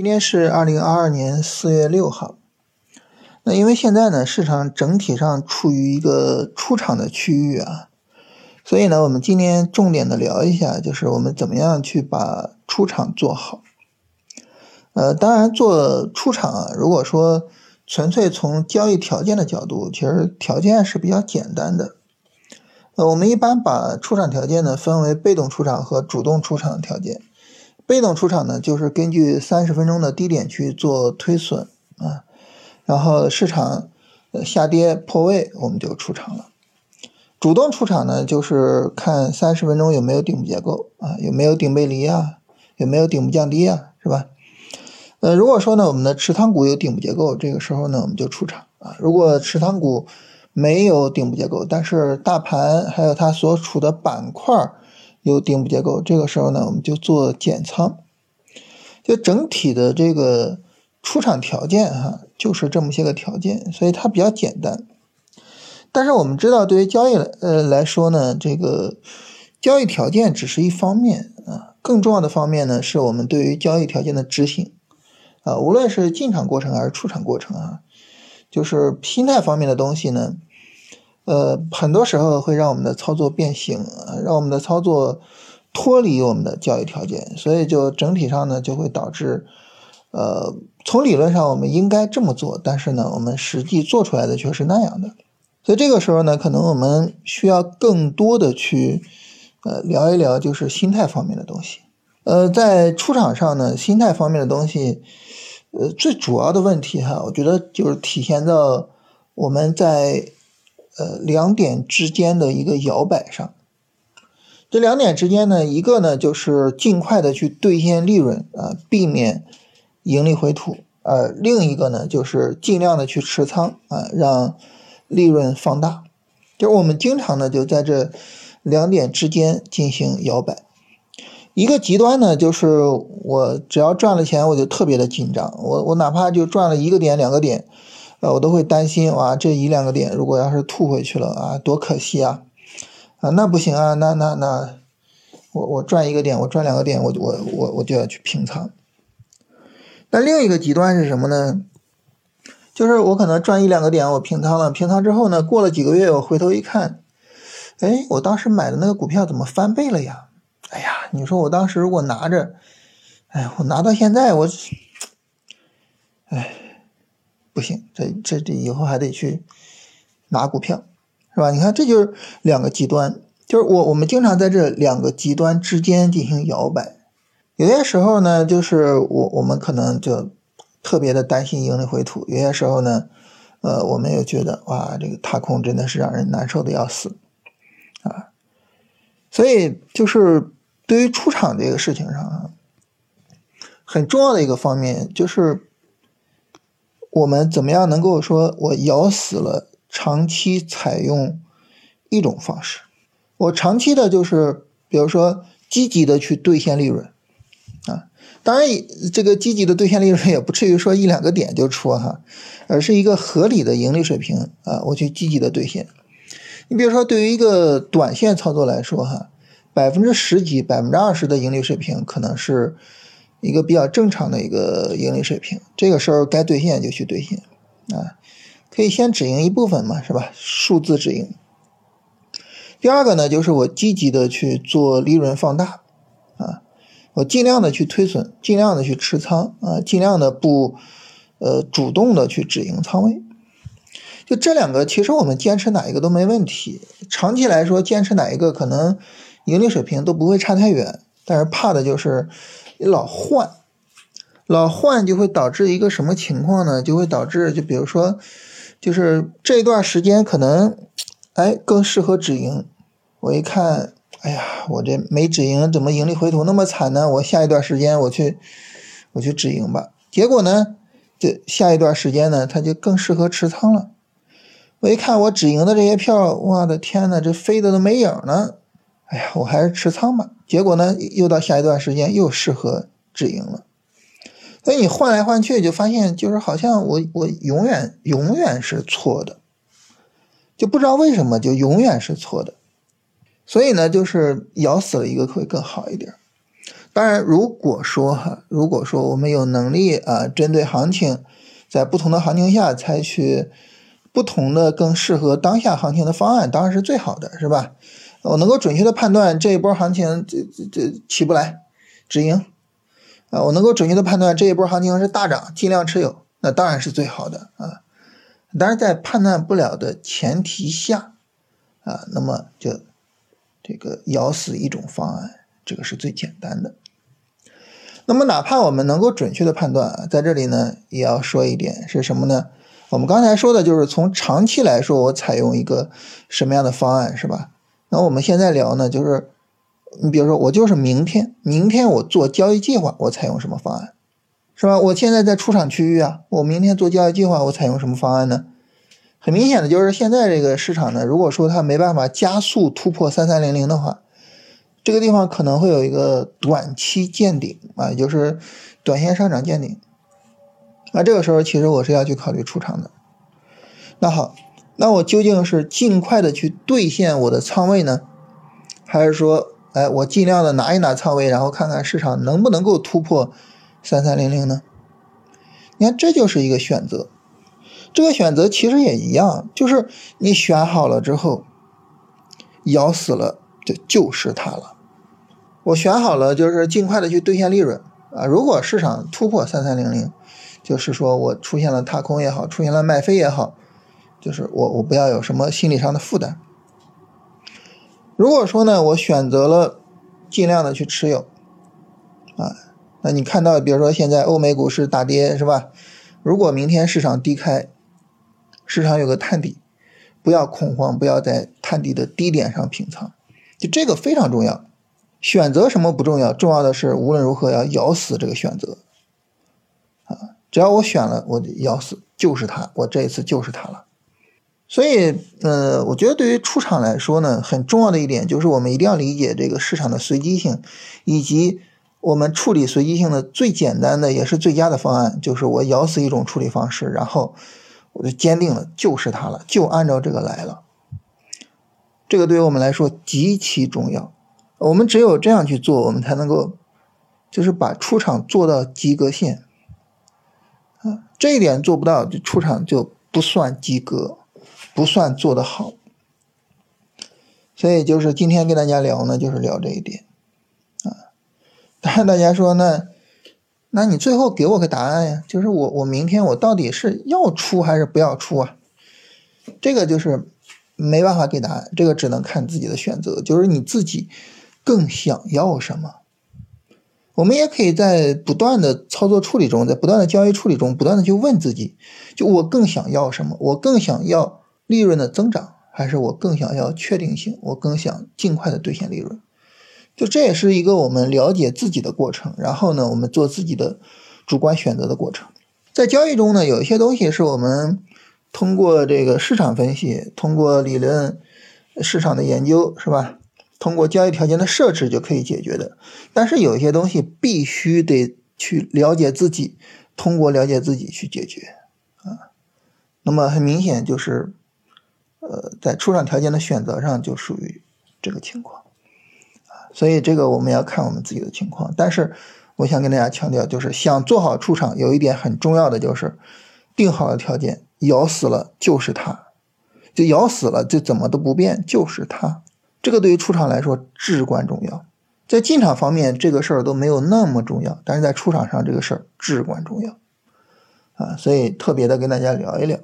今天是二零二二年四月六号。那因为现在呢，市场整体上处于一个出场的区域啊，所以呢，我们今天重点的聊一下，就是我们怎么样去把出场做好。呃，当然做出场啊，如果说纯粹从交易条件的角度，其实条件是比较简单的。呃，我们一般把出场条件呢分为被动出场和主动出场的条件。被动出场呢，就是根据三十分钟的低点去做推损啊，然后市场下跌破位，我们就出场了。主动出场呢，就是看三十分钟有没有顶部结构啊，有没有顶背离啊，有没有顶部降低啊，是吧？呃，如果说呢，我们的持仓股有顶部结构，这个时候呢，我们就出场啊。如果持仓股没有顶部结构，但是大盘还有它所处的板块。有顶部结构，这个时候呢，我们就做减仓。就整体的这个出场条件哈，就是这么些个条件，所以它比较简单。但是我们知道，对于交易呃来说呢，这个交易条件只是一方面啊，更重要的方面呢，是我们对于交易条件的执行啊，无论是进场过程还是出场过程啊，就是心态方面的东西呢。呃，很多时候会让我们的操作变形，让我们的操作脱离我们的交易条件，所以就整体上呢就会导致，呃，从理论上我们应该这么做，但是呢，我们实际做出来的却是那样的。所以这个时候呢，可能我们需要更多的去，呃，聊一聊就是心态方面的东西。呃，在出场上呢，心态方面的东西，呃，最主要的问题哈，我觉得就是体现到我们在。呃，两点之间的一个摇摆上，这两点之间呢，一个呢就是尽快的去兑现利润啊，避免盈利回吐；呃，另一个呢就是尽量的去持仓啊，让利润放大。就是我们经常呢就在这两点之间进行摇摆。一个极端呢就是我只要赚了钱，我就特别的紧张，我我哪怕就赚了一个点、两个点。呃，我都会担心哇，这一两个点如果要是吐回去了啊，多可惜啊！啊，那不行啊，那那那，我我赚一个点，我赚两个点，我我我我就要去平仓。那另一个极端是什么呢？就是我可能赚一两个点，我平仓了，平仓之后呢，过了几个月，我回头一看，哎，我当时买的那个股票怎么翻倍了呀？哎呀，你说我当时如果拿着，哎，我拿到现在我，哎。不行，这这这以后还得去拿股票，是吧？你看，这就是两个极端，就是我我们经常在这两个极端之间进行摇摆。有些时候呢，就是我我们可能就特别的担心盈利回吐；有些时候呢，呃，我们又觉得哇，这个踏空真的是让人难受的要死啊。所以，就是对于出场这个事情上啊，很重要的一个方面就是。我们怎么样能够说，我咬死了长期采用一种方式？我长期的就是，比如说积极的去兑现利润啊。当然，这个积极的兑现利润也不至于说一两个点就出哈，而是一个合理的盈利水平啊，我去积极的兑现。你比如说，对于一个短线操作来说哈，百分之十几、百分之二十的盈利水平可能是。一个比较正常的一个盈利水平，这个时候该兑现就去兑现，啊，可以先止盈一部分嘛，是吧？数字止盈。第二个呢，就是我积极的去做利润放大，啊，我尽量的去推损，尽量的去持仓，啊，尽量的不，呃，主动的去止盈仓位。就这两个，其实我们坚持哪一个都没问题。长期来说，坚持哪一个可能盈利水平都不会差太远，但是怕的就是。你老换，老换就会导致一个什么情况呢？就会导致，就比如说，就是这段时间可能，哎，更适合止盈。我一看，哎呀，我这没止盈，怎么盈利回吐那么惨呢？我下一段时间我去，我去止盈吧。结果呢，这下一段时间呢，它就更适合持仓了。我一看我止盈的这些票，我的天呐，这飞的都没影了。哎呀，我还是持仓吧。结果呢，又到下一段时间又适合止盈了。所以你换来换去，就发现就是好像我我永远永远是错的，就不知道为什么就永远是错的。所以呢，就是咬死了一个会更好一点。当然，如果说哈，如果说我们有能力啊，针对行情，在不同的行情下采取不同的更适合当下行情的方案，当然是最好的，是吧？我能够准确的判断这一波行情这这这起不来，止盈啊，我能够准确的判断这一波行情是大涨，尽量持有，那当然是最好的啊。当然，在判断不了的前提下啊，那么就这个咬死一种方案，这个是最简单的。那么，哪怕我们能够准确的判断啊，在这里呢，也要说一点是什么呢？我们刚才说的就是从长期来说，我采用一个什么样的方案，是吧？那我们现在聊呢，就是你比如说，我就是明天，明天我做交易计划，我采用什么方案，是吧？我现在在出场区域啊，我明天做交易计划，我采用什么方案呢？很明显的就是现在这个市场呢，如果说它没办法加速突破三三零零的话。这个地方可能会有一个短期见顶啊，就是短线上涨见顶。那这个时候其实我是要去考虑出场的。那好，那我究竟是尽快的去兑现我的仓位呢，还是说，哎，我尽量的拿一拿仓位，然后看看市场能不能够突破三三零零呢？你看，这就是一个选择。这个选择其实也一样，就是你选好了之后，咬死了。就就是它了，我选好了，就是尽快的去兑现利润啊。如果市场突破三三零零，就是说我出现了踏空也好，出现了卖飞也好，就是我我不要有什么心理上的负担。如果说呢，我选择了尽量的去持有啊，那你看到，比如说现在欧美股市大跌是吧？如果明天市场低开，市场有个探底，不要恐慌，不要在探底的低点上平仓。就这个非常重要，选择什么不重要，重要的是无论如何要咬死这个选择，啊，只要我选了，我咬死就是它，我这一次就是它了。所以，呃，我觉得对于出场来说呢，很重要的一点就是我们一定要理解这个市场的随机性，以及我们处理随机性的最简单的也是最佳的方案，就是我咬死一种处理方式，然后我就坚定了就是它了，就按照这个来了。这个对于我们来说极其重要，我们只有这样去做，我们才能够，就是把出场做到及格线，啊，这一点做不到，就出场就不算及格，不算做得好。所以就是今天跟大家聊呢，就是聊这一点，啊，当然大家说那，那你最后给我个答案呀，就是我我明天我到底是要出还是不要出啊？这个就是。没办法给答案，这个只能看自己的选择，就是你自己更想要什么。我们也可以在不断的操作处理中，在不断的交易处理中，不断的去问自己：就我更想要什么？我更想要利润的增长，还是我更想要确定性？我更想尽快的兑现利润？就这也是一个我们了解自己的过程。然后呢，我们做自己的主观选择的过程。在交易中呢，有一些东西是我们。通过这个市场分析，通过理论市场的研究，是吧？通过交易条件的设置就可以解决的。但是有一些东西必须得去了解自己，通过了解自己去解决啊。那么很明显就是，呃，在出场条件的选择上就属于这个情况啊。所以这个我们要看我们自己的情况。但是我想跟大家强调，就是想做好出场，有一点很重要的就是定好了条件。咬死了就是它，就咬死了，就怎么都不变，就是它。这个对于出场来说至关重要。在进场方面，这个事儿都没有那么重要，但是在出场上这个事儿至关重要啊，所以特别的跟大家聊一聊。